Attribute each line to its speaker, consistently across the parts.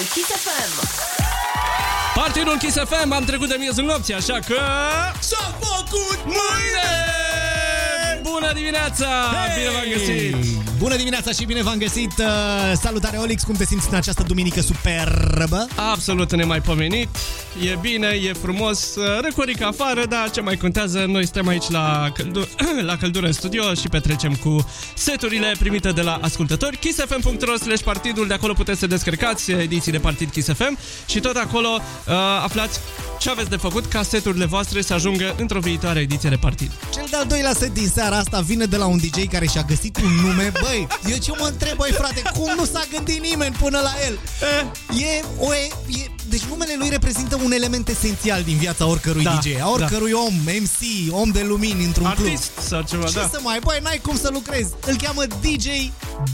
Speaker 1: Kiss FM.
Speaker 2: Partidul Kiss FM, am trecut de miezul nopții, așa că...
Speaker 3: S-a făcut mâine!
Speaker 2: Bună dimineața!
Speaker 3: Hey!
Speaker 2: Bine v-am găsit!
Speaker 3: Bună dimineața și bine v-am găsit! Uh, salutare, Olix! Cum te simți în această duminică superbă?
Speaker 2: Absolut nemaipomenit. E bine, e frumos, uh, răcoric afară, dar ce mai contează, noi suntem aici la, căldu- la căldură în studio și petrecem cu seturile primite de la ascultători. kissfm.ro slash partidul, de acolo puteți să descărcați ediții de partid Kiss FM și tot acolo uh, aflați ce aveți de făcut ca seturile voastre să ajungă într-o viitoare ediție de partid.
Speaker 3: Cel de-al doilea set din seara asta vine de la un DJ care și-a găsit un nume. Băi, eu ce mă întreb, băi, frate, cum nu s-a gândit nimeni până la el? E, o, e, e, deci numele lui reprezintă un element esențial din viața oricărui
Speaker 2: Da,
Speaker 3: DJ, a oricărui om, MC, om de lumini într-un club.
Speaker 2: Artist sau ceva,
Speaker 3: Ce
Speaker 2: da.
Speaker 3: să mai, băi, n-ai cum să lucrezi. Îl cheamă DJ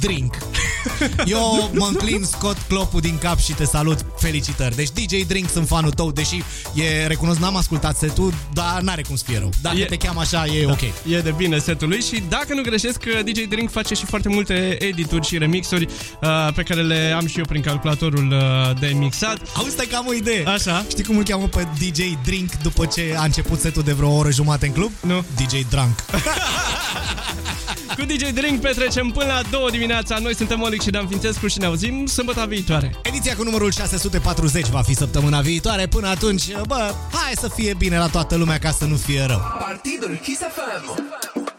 Speaker 3: Drink. Eu mă înclin, scot clopul din cap și te salut. Felicitări. Deci DJ Drink sunt fanul tău, deși e, recunosc, n-am ascultat setul, dar n-are cum să fie rău. Dacă
Speaker 2: E-
Speaker 3: te cheamă așa, e ok.
Speaker 2: E de bine setul lui și dacă nu greșesc, DJ Drink face și foarte multe edituri și remixuri uh, pe care le am și eu prin calculatorul uh, de mixat.
Speaker 3: Auzi, stai că am o idee.
Speaker 2: Așa.
Speaker 3: Știi cum îl cheamă pe DJ Drink după ce a început setul de vreo oră jumate în club?
Speaker 2: Nu.
Speaker 3: DJ Drunk.
Speaker 2: Cu DJ Drink petrecem până la 2 dimineața. Noi suntem Olic și Dan Fințescu și ne auzim sâmbătă viitoare.
Speaker 3: Ediția cu numărul 640 va fi săptămâna viitoare. Până atunci, bă, hai să fie bine la toată lumea ca să nu fie rău.
Speaker 1: Partidul Kiss FM.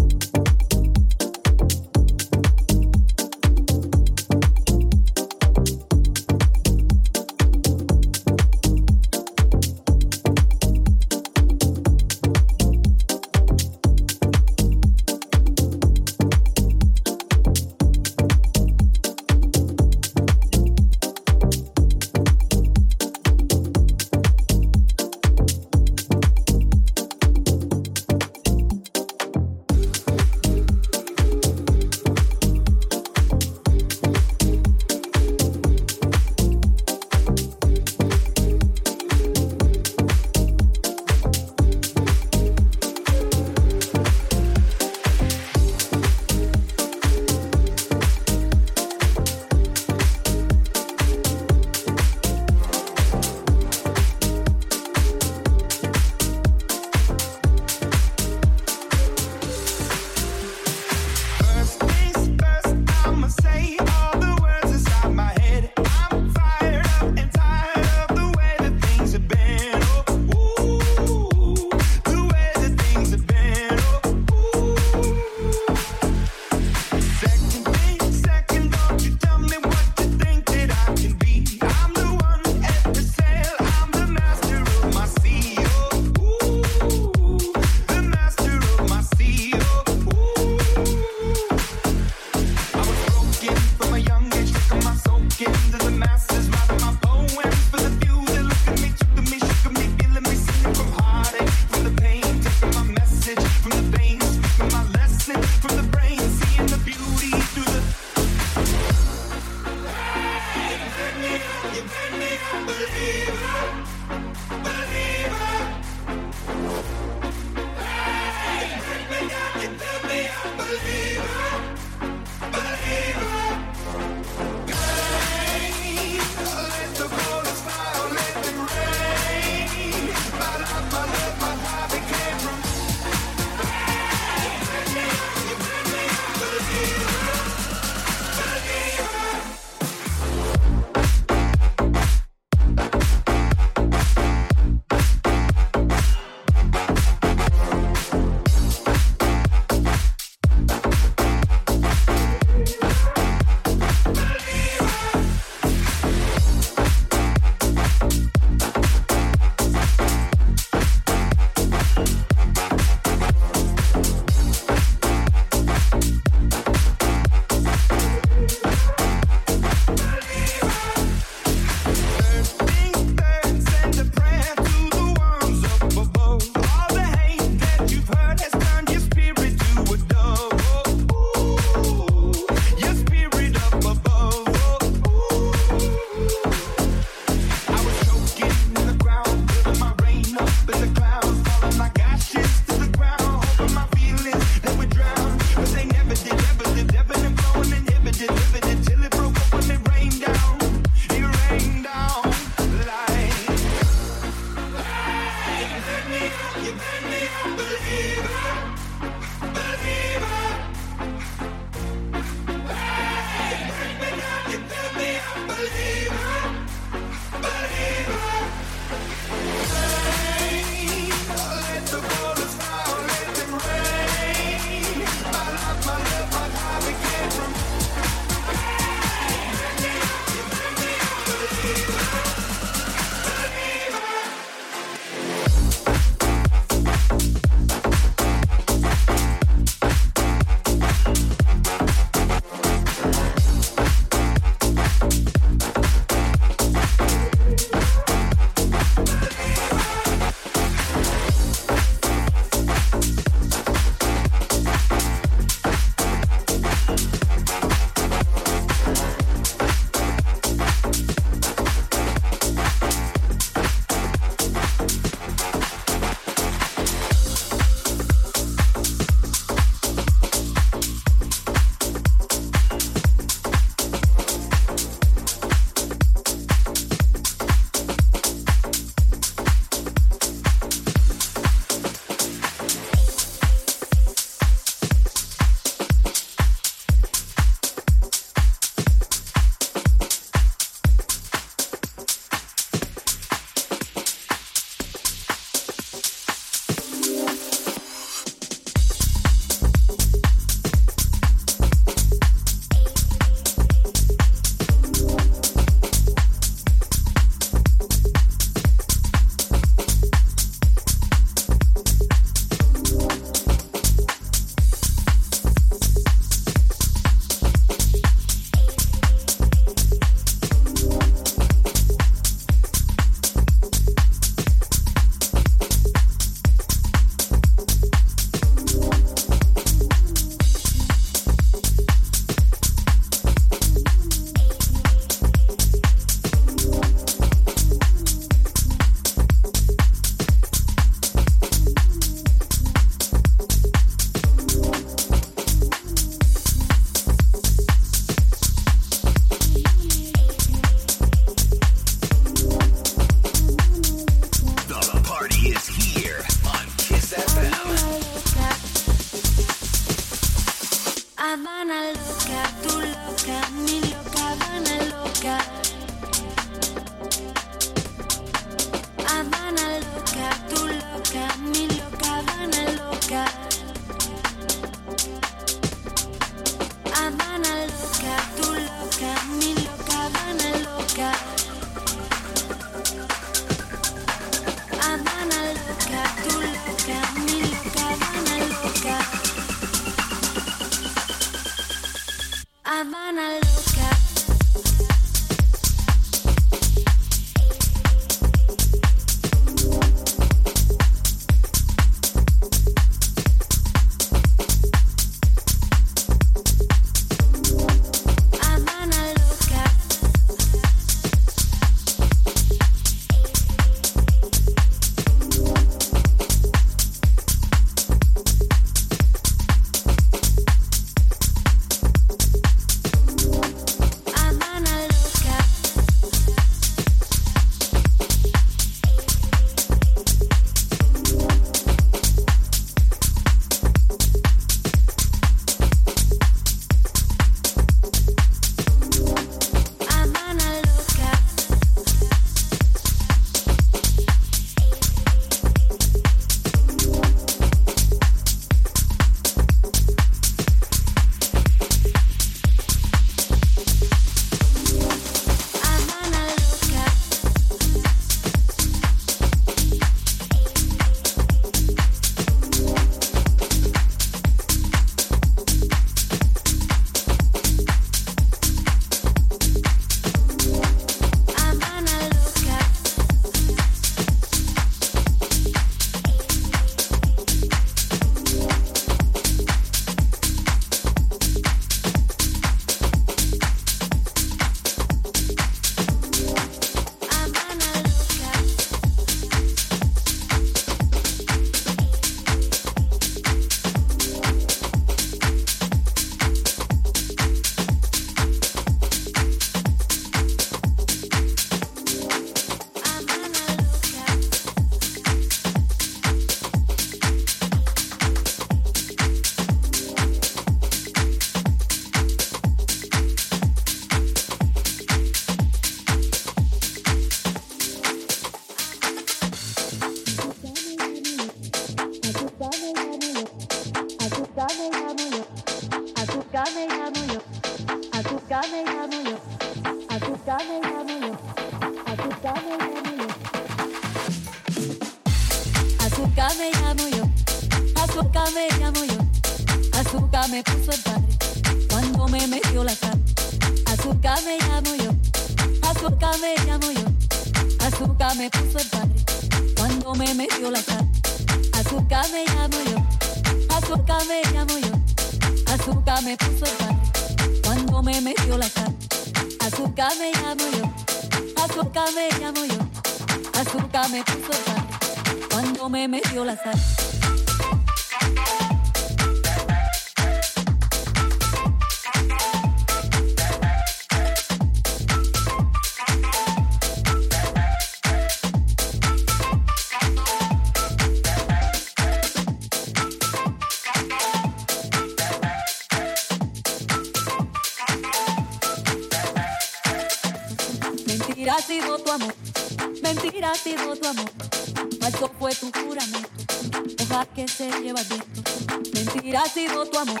Speaker 4: Tu amor,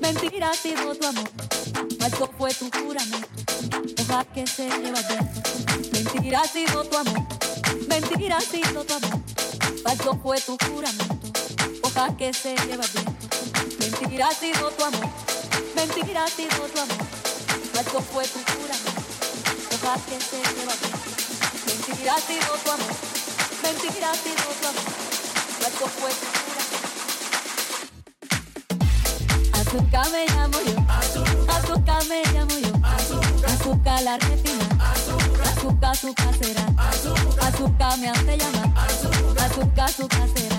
Speaker 4: mentira ha sido tu amor, falso fue tu juramento, hoja que se lleva viento. Mentira ha sido tu amor, mentira ha sido tu amor, falso fue tu juramento, hoja que se lleva viento. Mentira ha sido tu amor, mentira ha sido tu amor, falso fue tu juramento. Hoja que se lleva bien. Mentira ha sido tu amor, mentira ha sido tu amor, falso fue tu juramento. Retina, azúcar azúcar será, azúcar me hace llamar, azúcar azúcar será.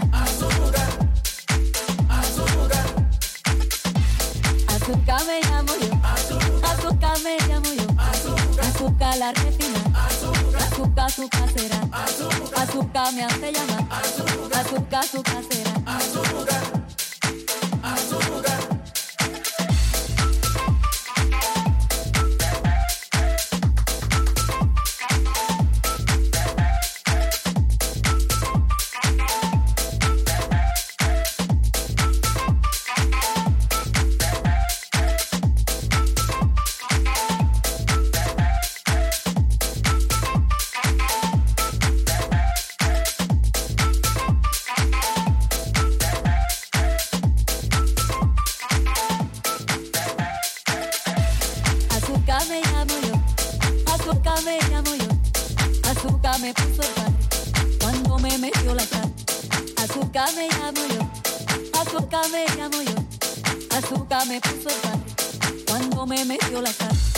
Speaker 4: Azúcar me llamo yo, azúcar me llamo yo, azúcar la retina, azúcar azúcar será, azúcar me hace llamar, azúcar azúcar será. me llamo yo, azúcar me llamo yo, azúcar me puso el padre cuando me metió la
Speaker 1: sal.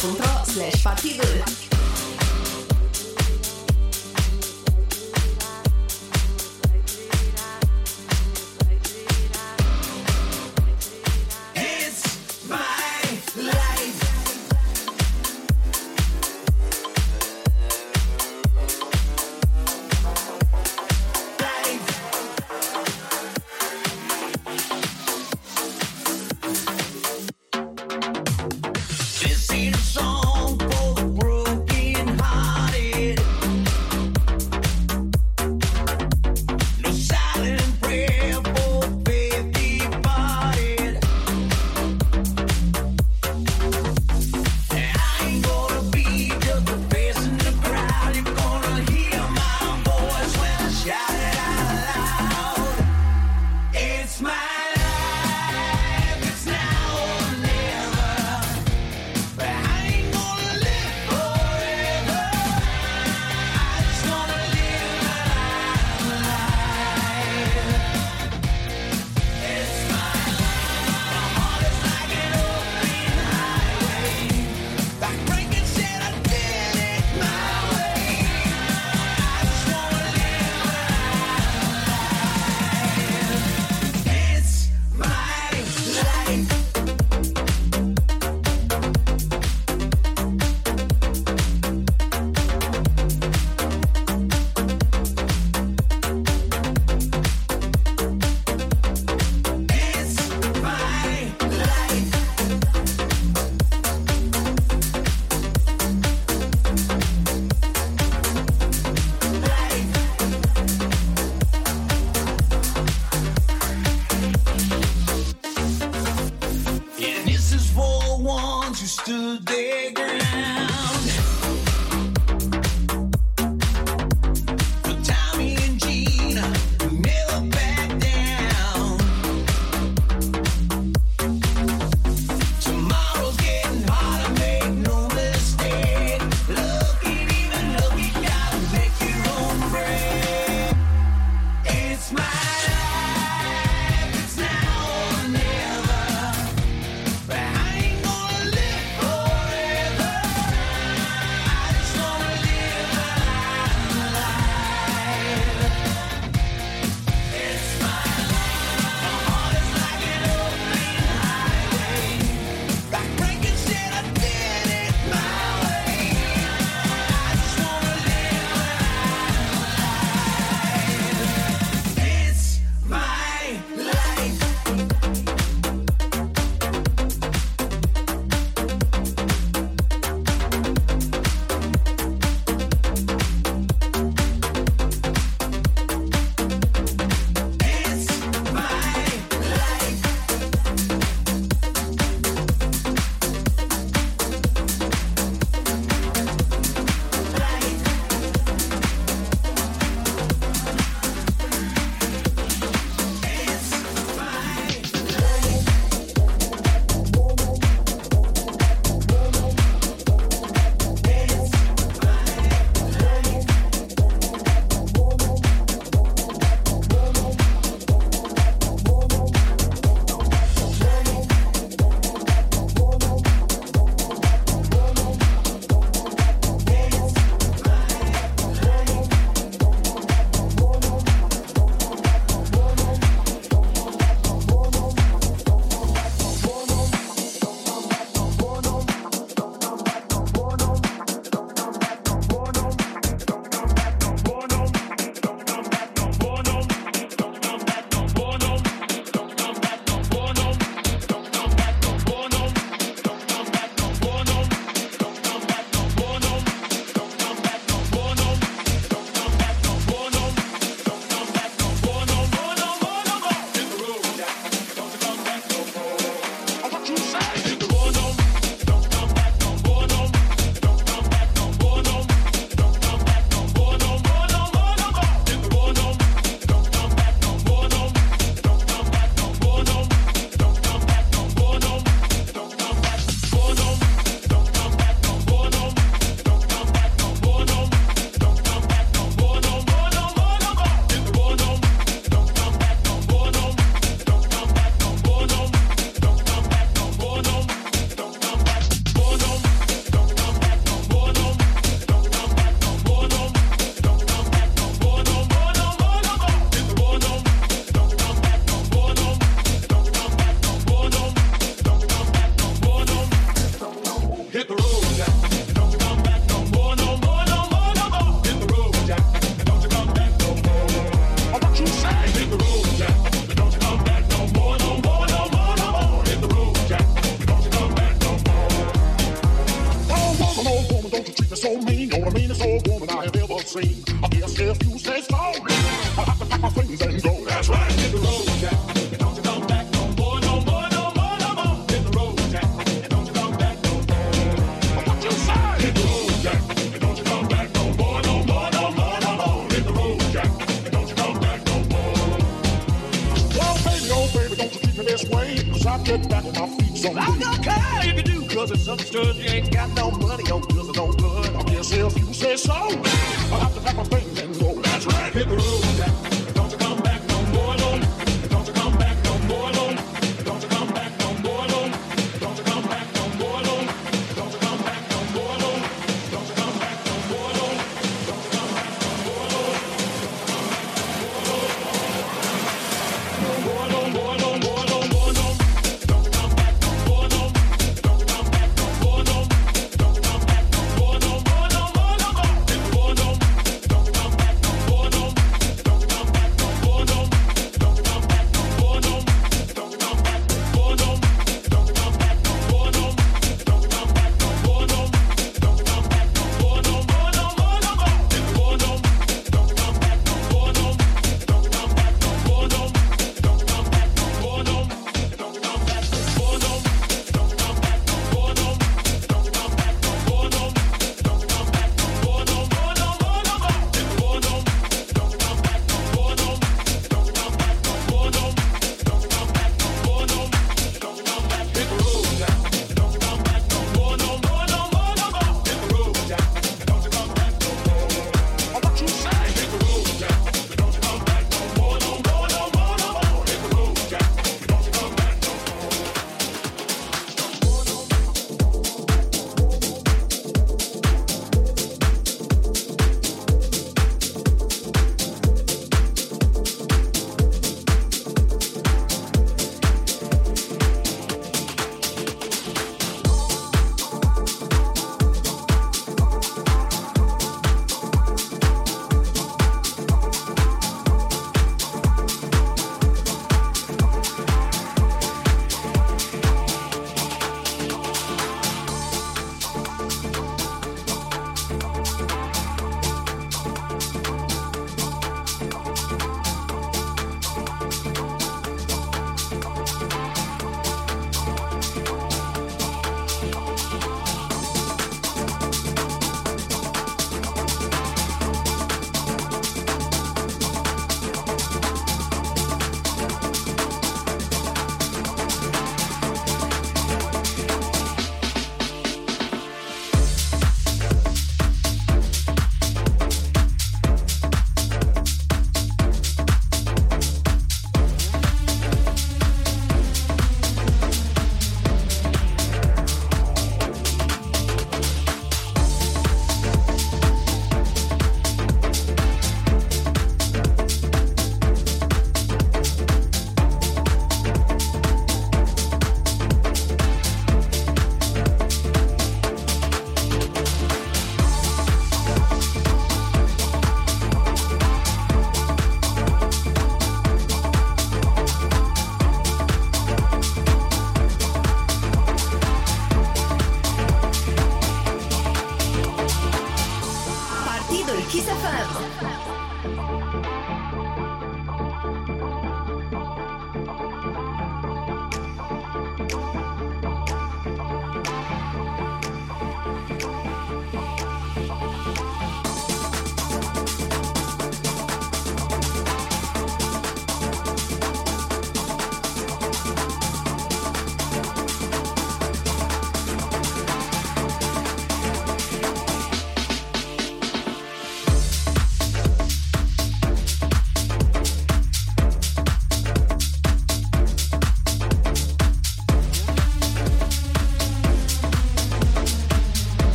Speaker 1: patreon.com slash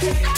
Speaker 5: Yeah.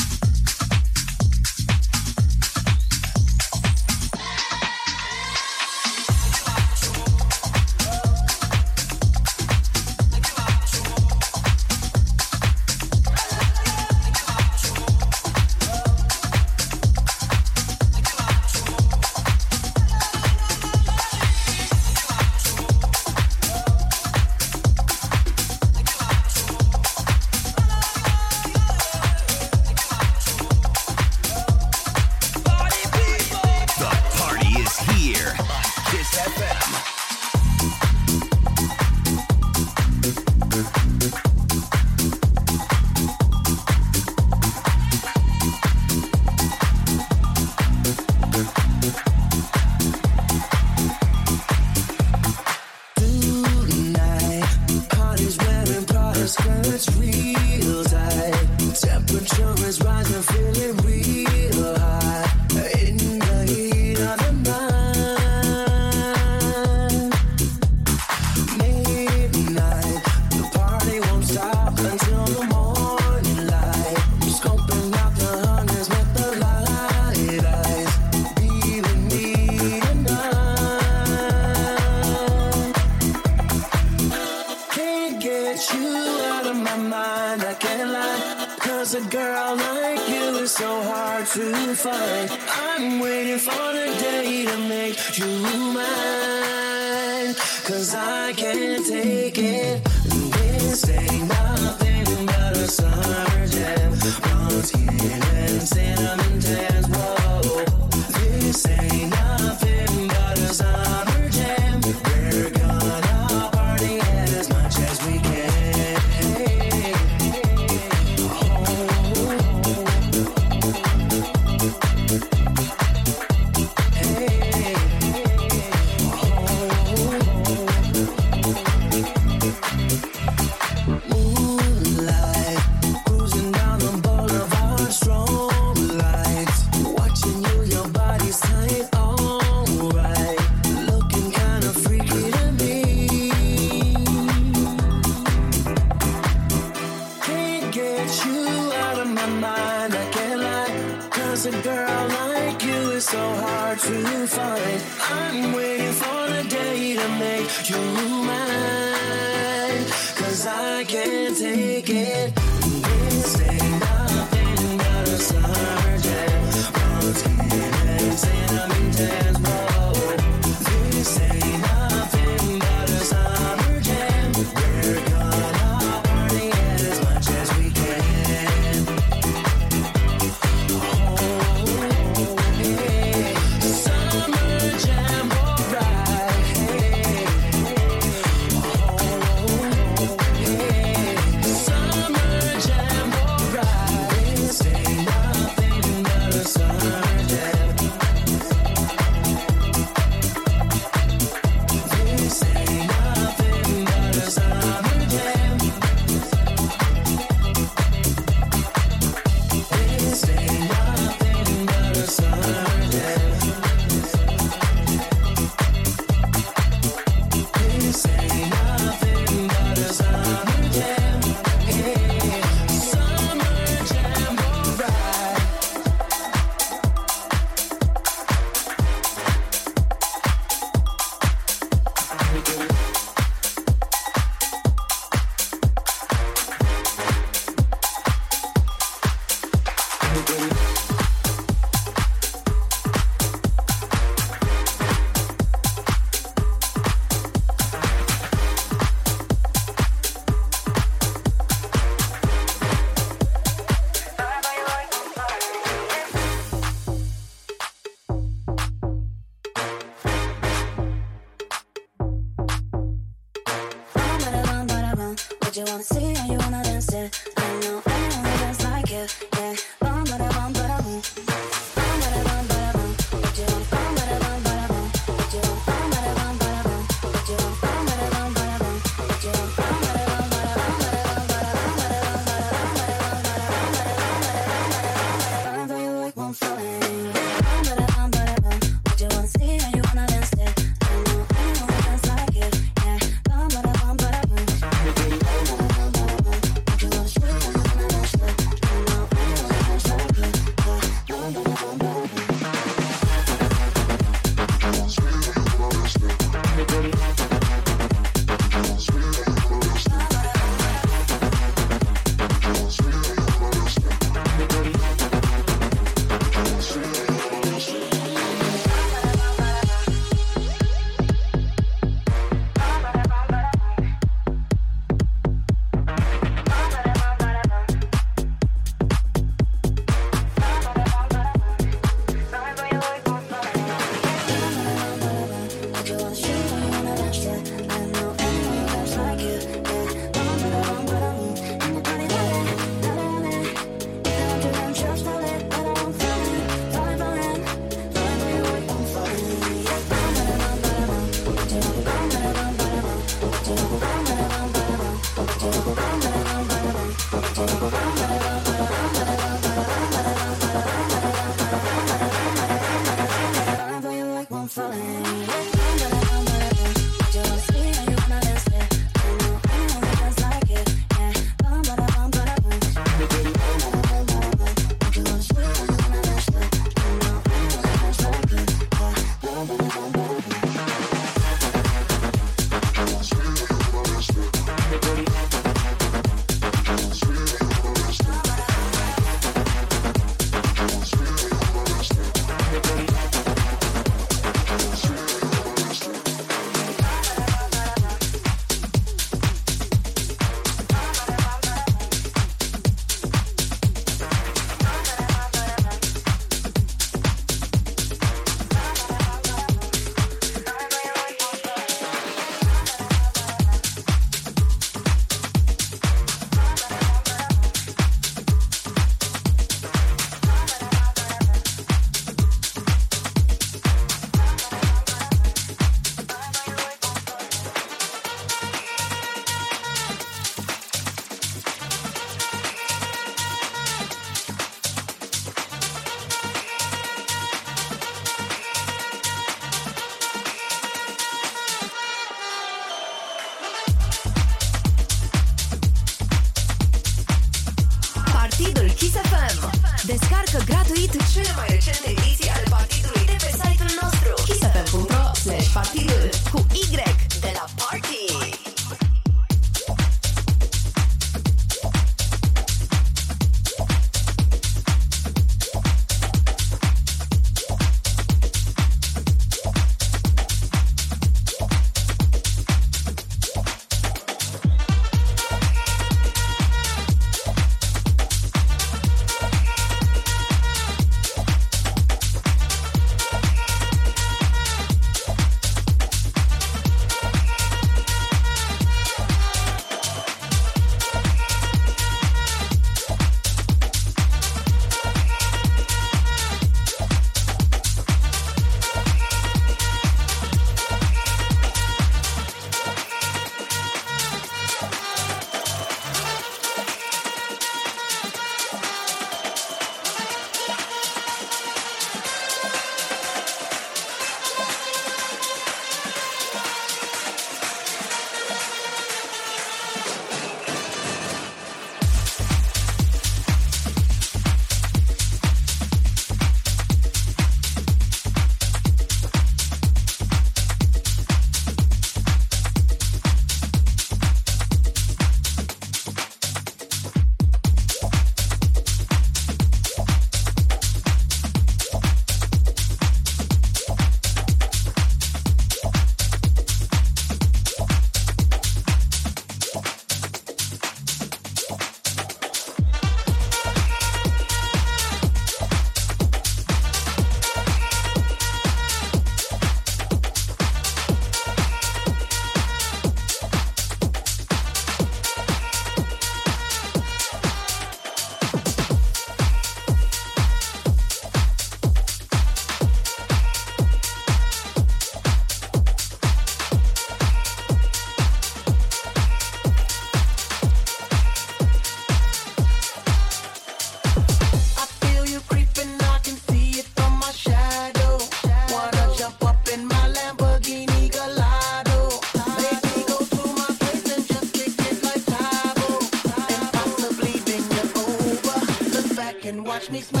Speaker 6: Watch me smack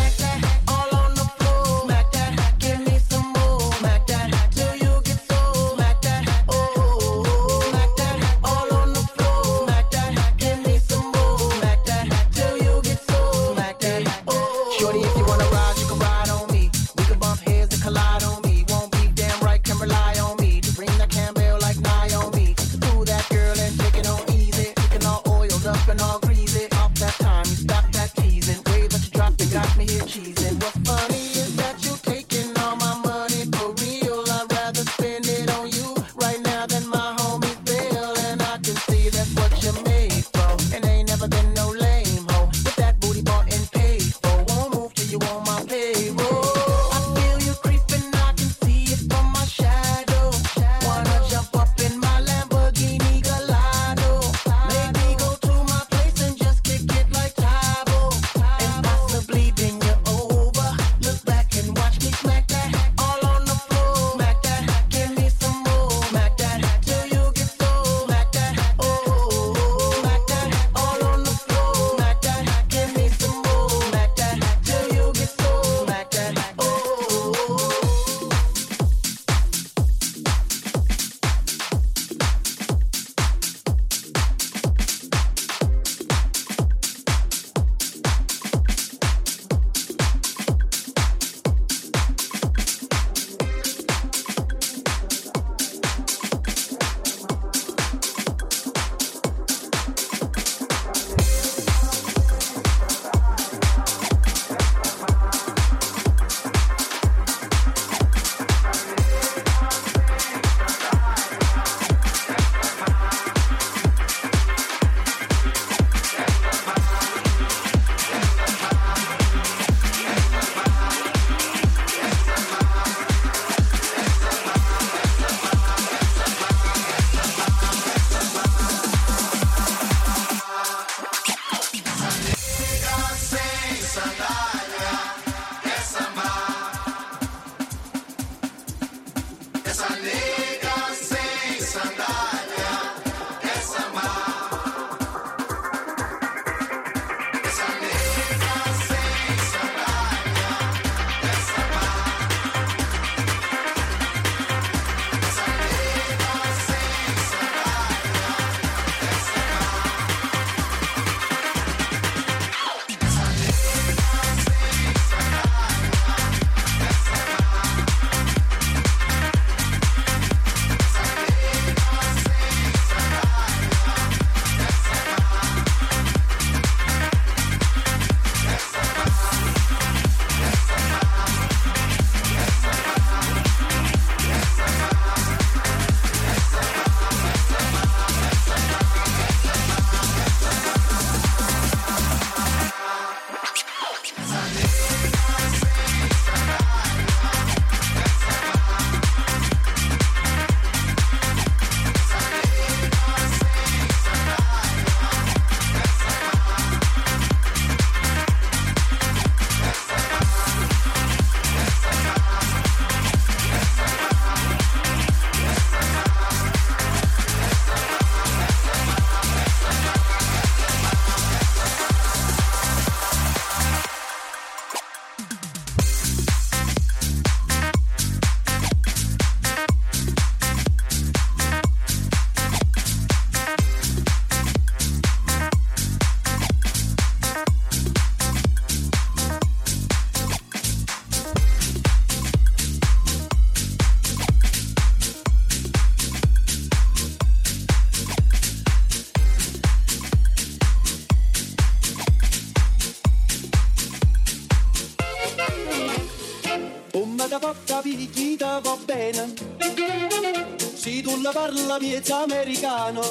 Speaker 7: soviet americano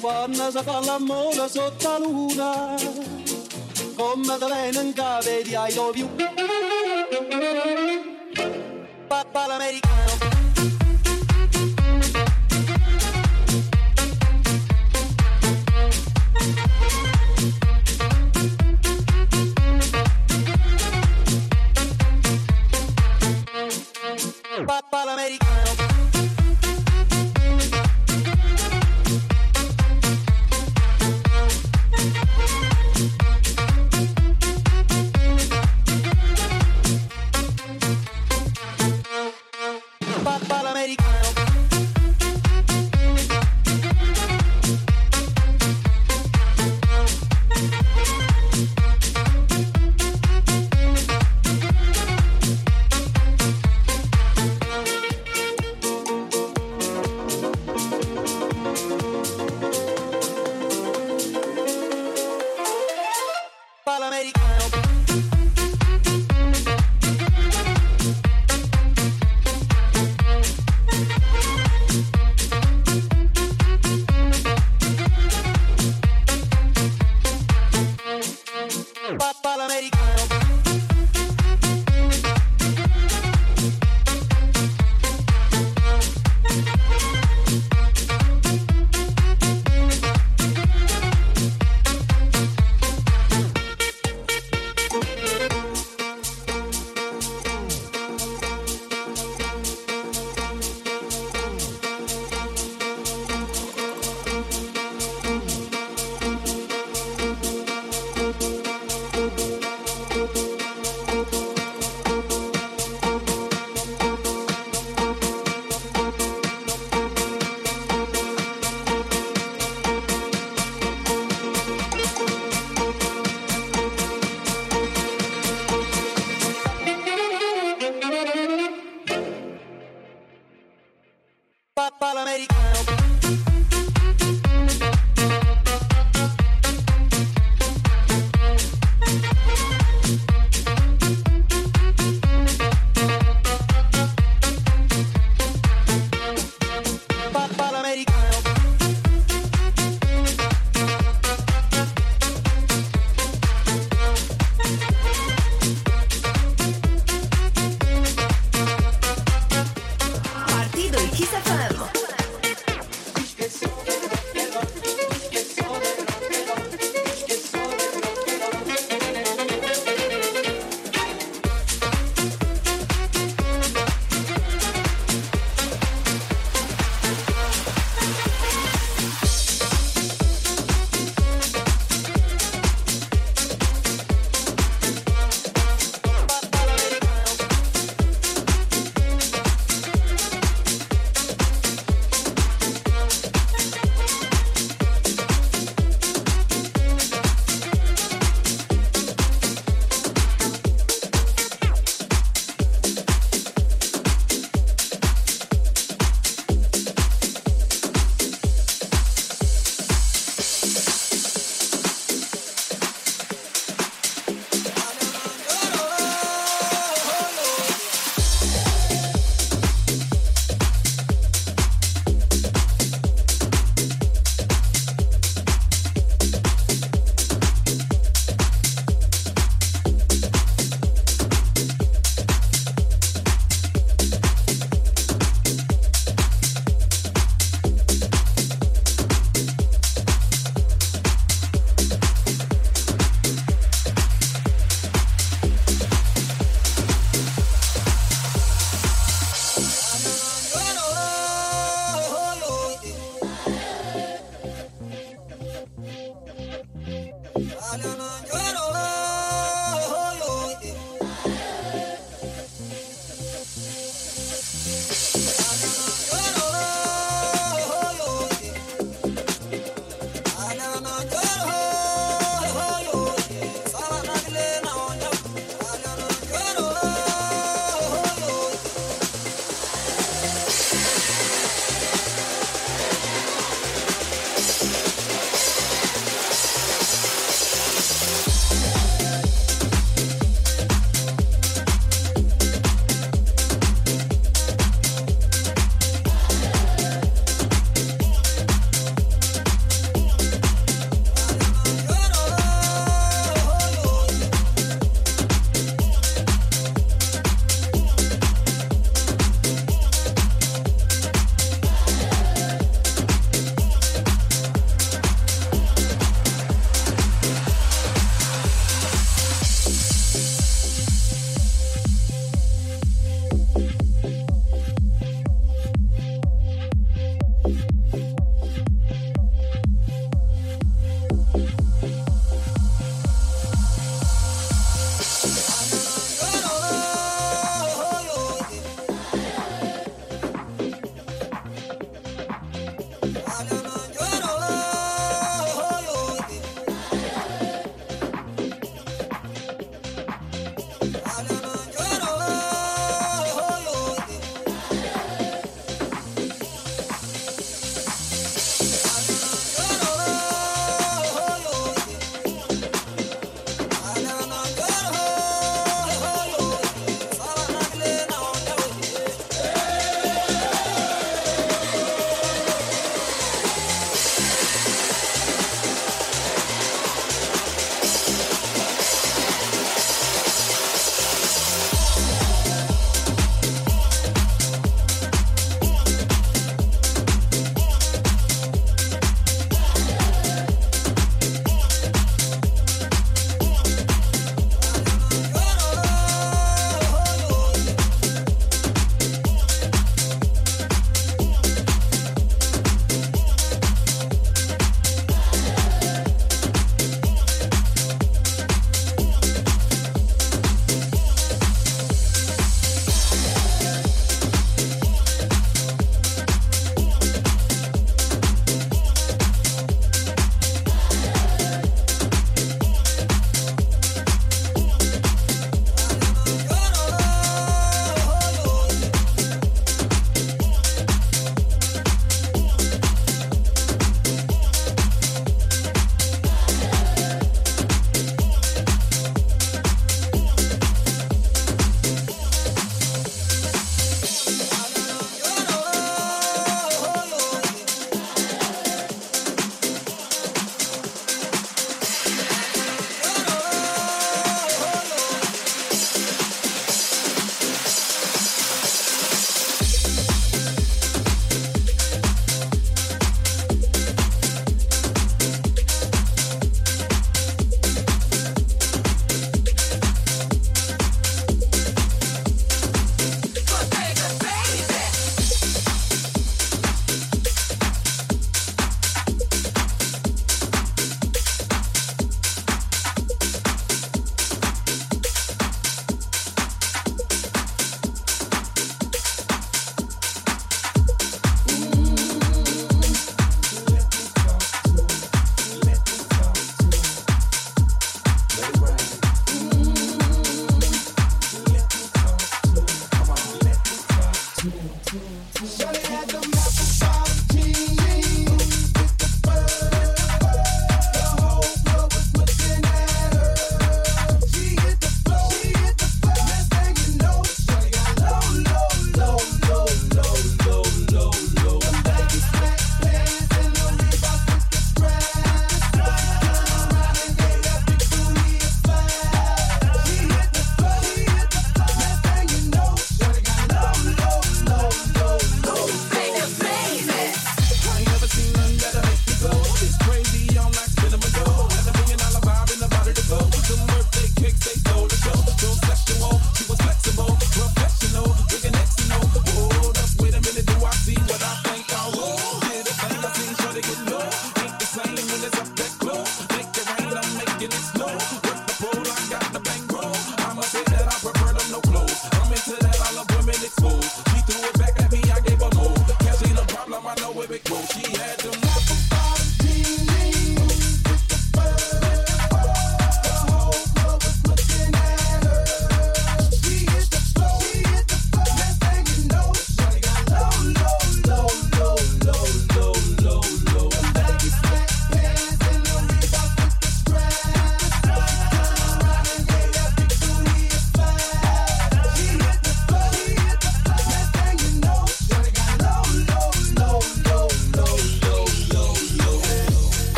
Speaker 7: quando si fa l'amore sotto la luna come te
Speaker 6: vengono a
Speaker 1: vedere ai dovi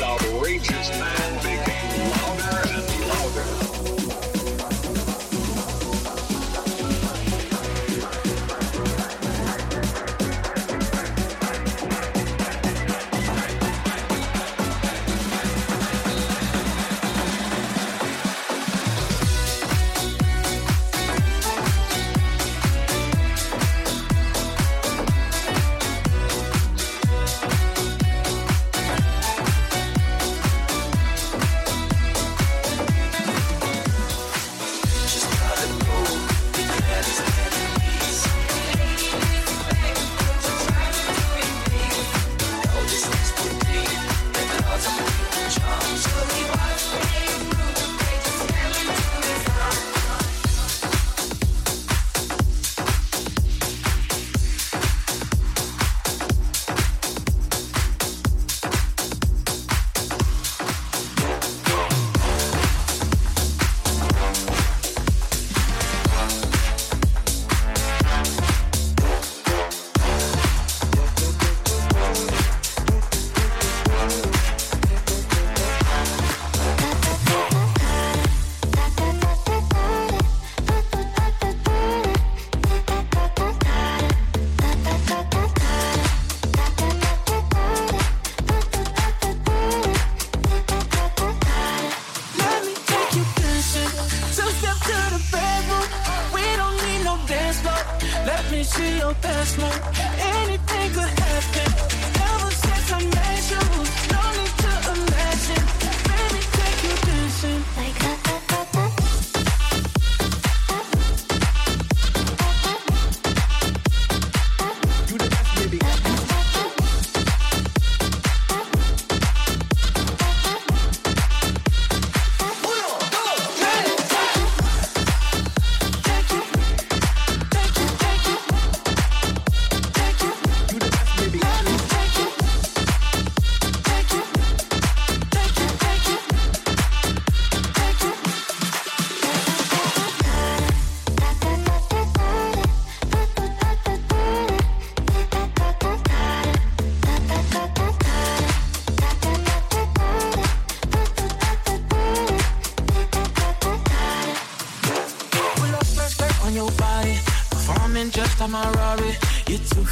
Speaker 1: Salvador.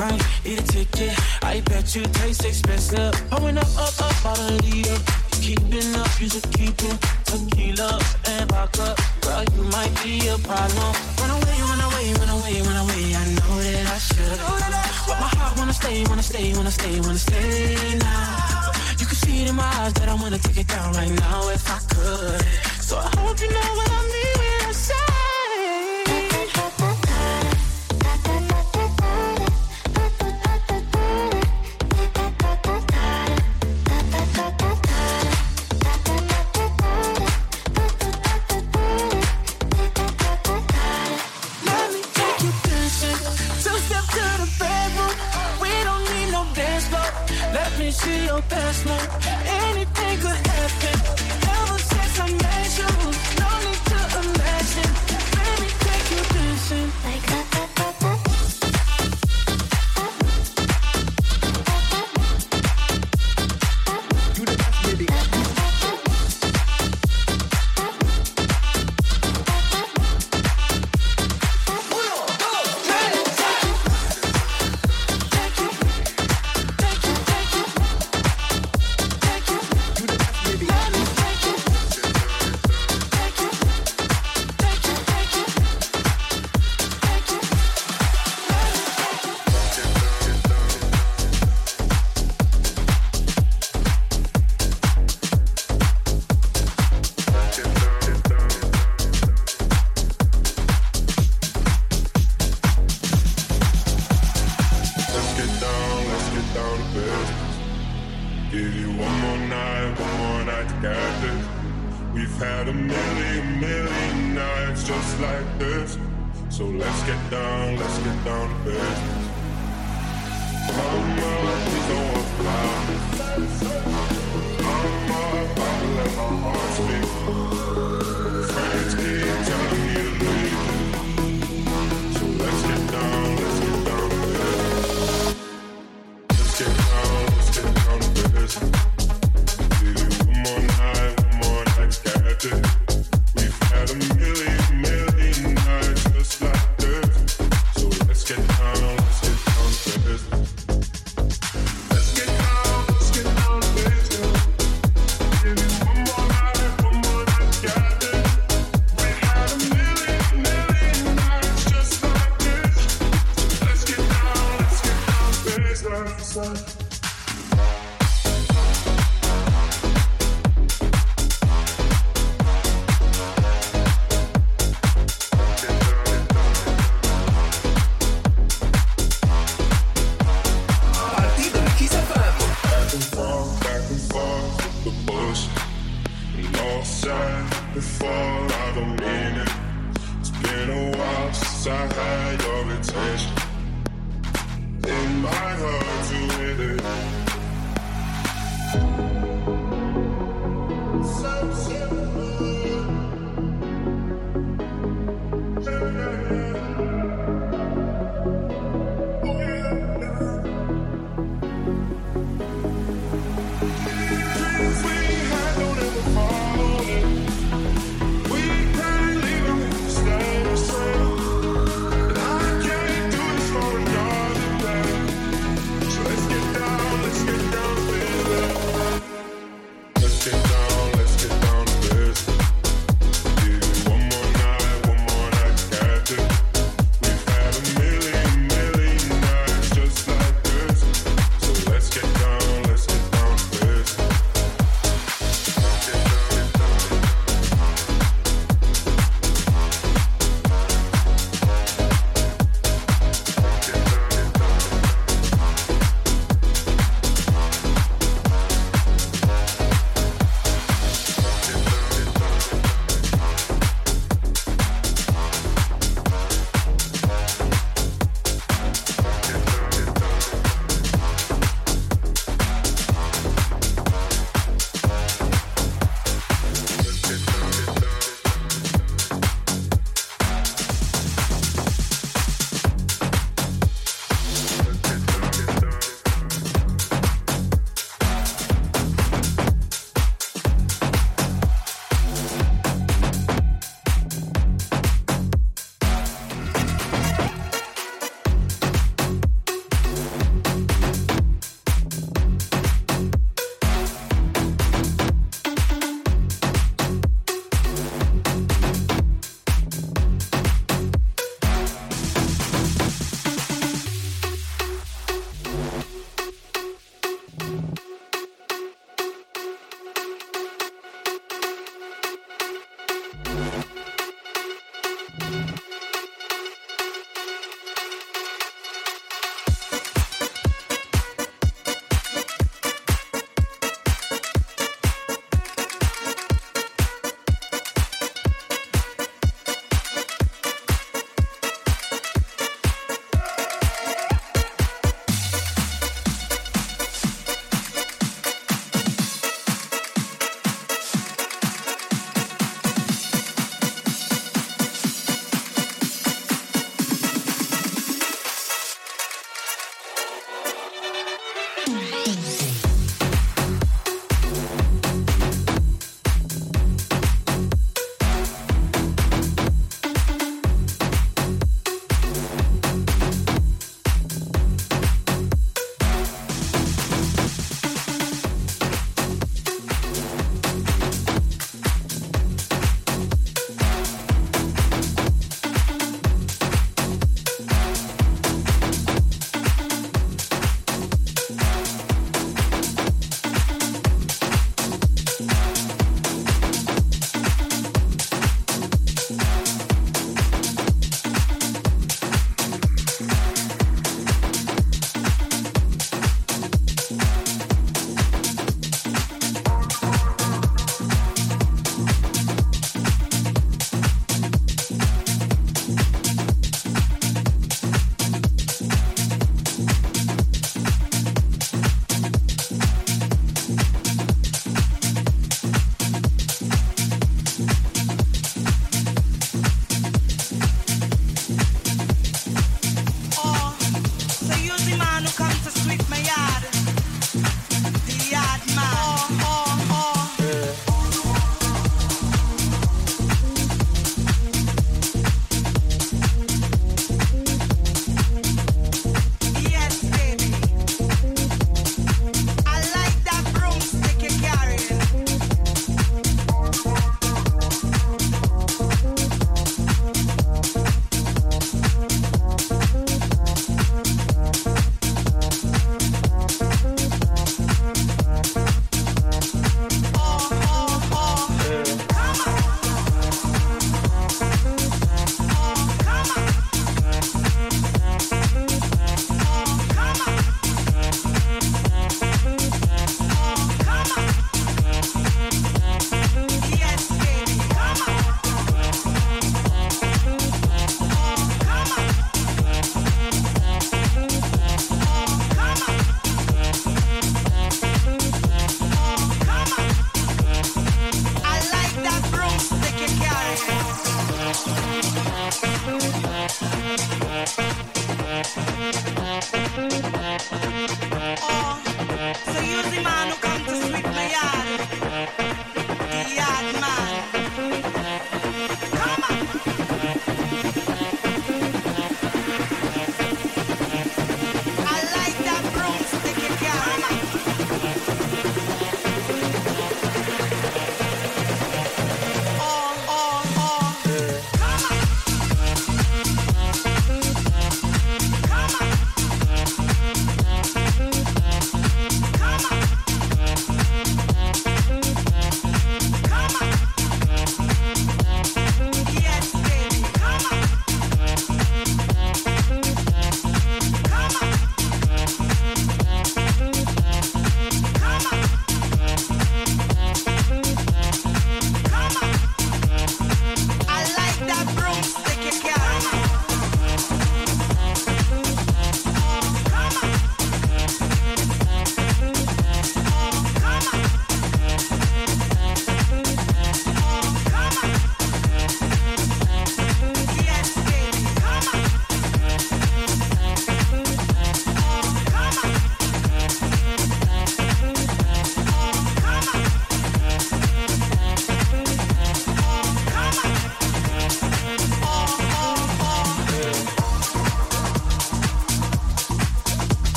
Speaker 1: frank, eat a ticket. I bet you taste expensive.
Speaker 8: Give you one more night, one more night to get this. We've had a million, million nights just like this. So let's get down, let's get down to business. Mama, please don't apply. Mama, I will let my heart speak.
Speaker 9: Monday, Monday, Monday, Monday,